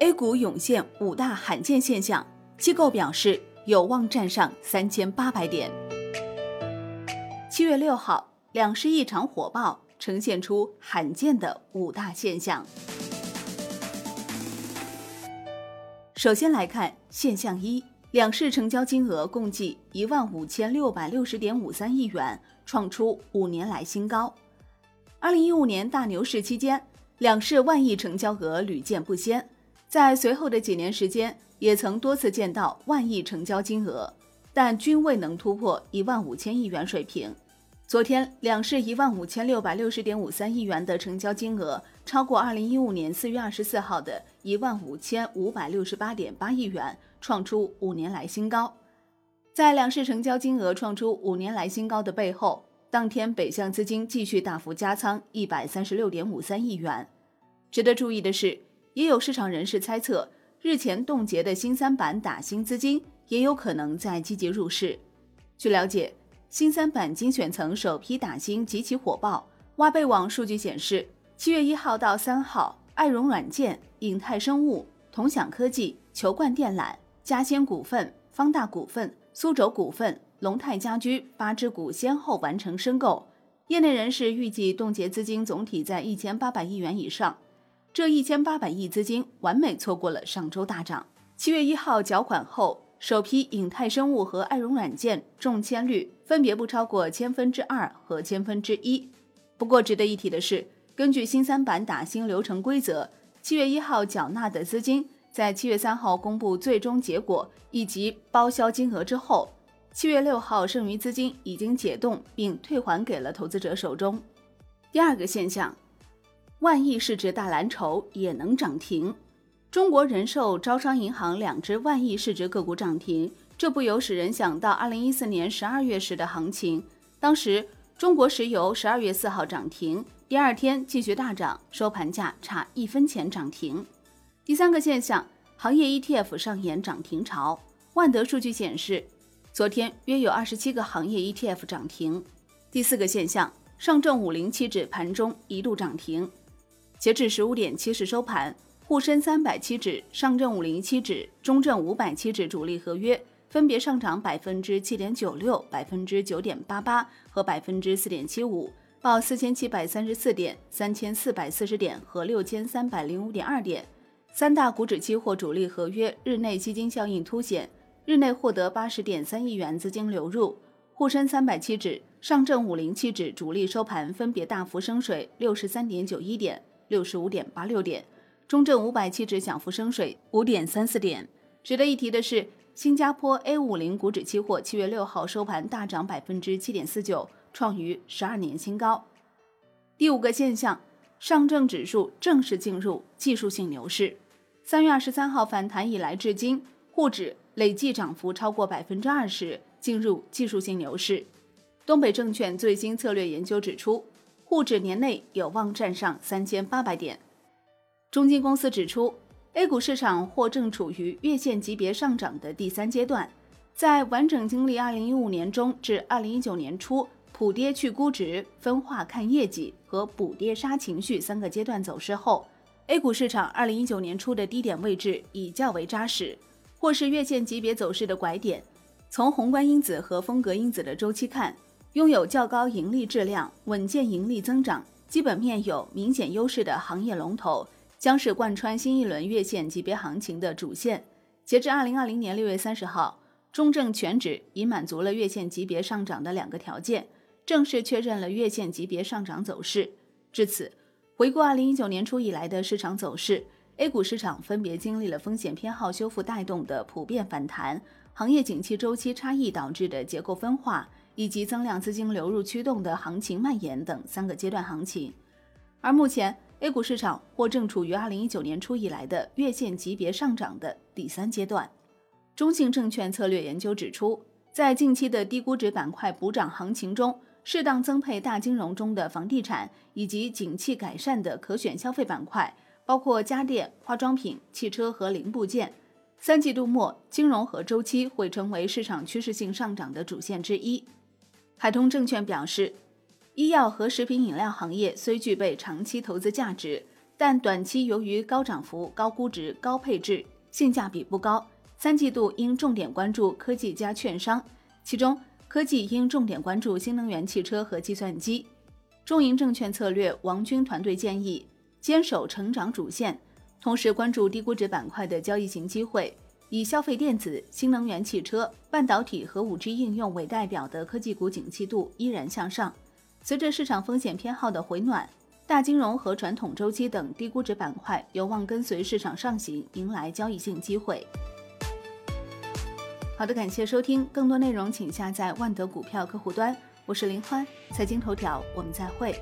A 股涌现五大罕见现象，机构表示有望站上三千八百点。七月六号，两市异常火爆，呈现出罕见的五大现象。首先来看现象一，两市成交金额共计一万五千六百六十点五三亿元，创出五年来新高。二零一五年大牛市期间，两市万亿成交额屡见不鲜，在随后的几年时间，也曾多次见到万亿成交金额，但均未能突破一万五千亿元水平。昨天，两市一万五千六百六十点五三亿元的成交金额，超过二零一五年四月二十四号的一万五千五百六十八点八亿元，创出五年来新高。在两市成交金额创出五年来新高的背后，当天，北向资金继续大幅加仓一百三十六点五三亿元。值得注意的是，也有市场人士猜测，日前冻结的新三板打新资金也有可能在积极入市。据了解，新三板精选层首批打新极其火爆。挖贝网数据显示，七月一号到三号，爱融软件、影泰生物、同享科技、球冠电缆、嘉先股份、方大股份、苏州股份。龙泰家居八只股先后完成申购，业内人士预计冻结资金总体在一千八百亿元以上。这一千八百亿资金完美错过了上周大涨。七月一号缴款后，首批影泰生物和爱融软件中签率分别不超过千分之二和千分之一。不过值得一提的是，根据新三板打新流程规则，七月一号缴纳的资金在七月三号公布最终结果以及包销金额之后。七月六号，剩余资金已经解冻并退还给了投资者手中。第二个现象，万亿市值大蓝筹也能涨停。中国人寿、招商银行两只万亿市值个股涨停，这不由使人想到二零一四年十二月时的行情。当时中国石油十二月四号涨停，第二天继续大涨，收盘价差一分钱涨停。第三个现象，行业 ETF 上演涨停潮。万德数据显示。昨天约有二十七个行业 ETF 涨停。第四个现象，上证五零期指盘中一度涨停。截至十五点七十收盘，沪深三百期指、上证五零期指、中证五百期指主力合约分别上涨百分之七点九六、百分之九点八八和百分之四点七五，报四千七百三十四点、三千四百四十点和六千三百零五点二点。三大股指期货主力合约日内基金效应凸显。日内获得八十点三亿元资金流入，沪深三百期指、上证五零期指主力收盘分别大幅升水六十三点九一点、六十五点八六点，中证五百期指小幅升水五点三四点。值得一提的是，新加坡 A 五零股指期货七月六号收盘大涨百分之七点四九，创于十二年新高。第五个现象，上证指数正式进入技术性牛市。三月二十三号反弹以来至今，沪指。累计涨幅超过百分之二十，进入技术性牛市。东北证券最新策略研究指出，沪指年内有望站上三千八百点。中金公司指出，A 股市场或正处于月线级别上涨的第三阶段，在完整经历二零一五年中至二零一九年初普跌去估值、分化看业绩和补跌杀情绪三个阶段走势后，A 股市场二零一九年初的低点位置已较为扎实。或是月线级别走势的拐点，从宏观因子和风格因子的周期看，拥有较高盈利质量、稳健盈利增长、基本面有明显优势的行业龙头，将是贯穿新一轮月线级别行情的主线。截至二零二零年六月三十号，中证全指已满足了月线级别上涨的两个条件，正式确认了月线级别上涨走势。至此，回顾二零一九年初以来的市场走势。A 股市场分别经历了风险偏好修复带动的普遍反弹、行业景气周期差异导致的结构分化，以及增量资金流入驱动的行情蔓延等三个阶段行情。而目前 A 股市场或正处于2019年初以来的月线级别上涨的第三阶段。中信证券策略研究指出，在近期的低估值板块补涨行情中，适当增配大金融中的房地产以及景气改善的可选消费板块。包括家电、化妆品、汽车和零部件。三季度末，金融和周期会成为市场趋势性上涨的主线之一。海通证券表示，医药和食品饮料行业虽具备长期投资价值，但短期由于高涨幅、高估值、高配置，性价比不高。三季度应重点关注科技加券商，其中科技应重点关注新能源汽车和计算机。中银证券策略王军团队建议坚守成长主线，同时关注低估值板块的交易型机会，以消费电子、新能源汽车、半导体和五 G 应用为代表的科技股景气度依然向上。随着市场风险偏好的回暖，大金融和传统周期等低估值板块有望跟随市场上行，迎来交易性机会。好的，感谢收听，更多内容请下载万德股票客户端。我是林欢，财经头条，我们再会。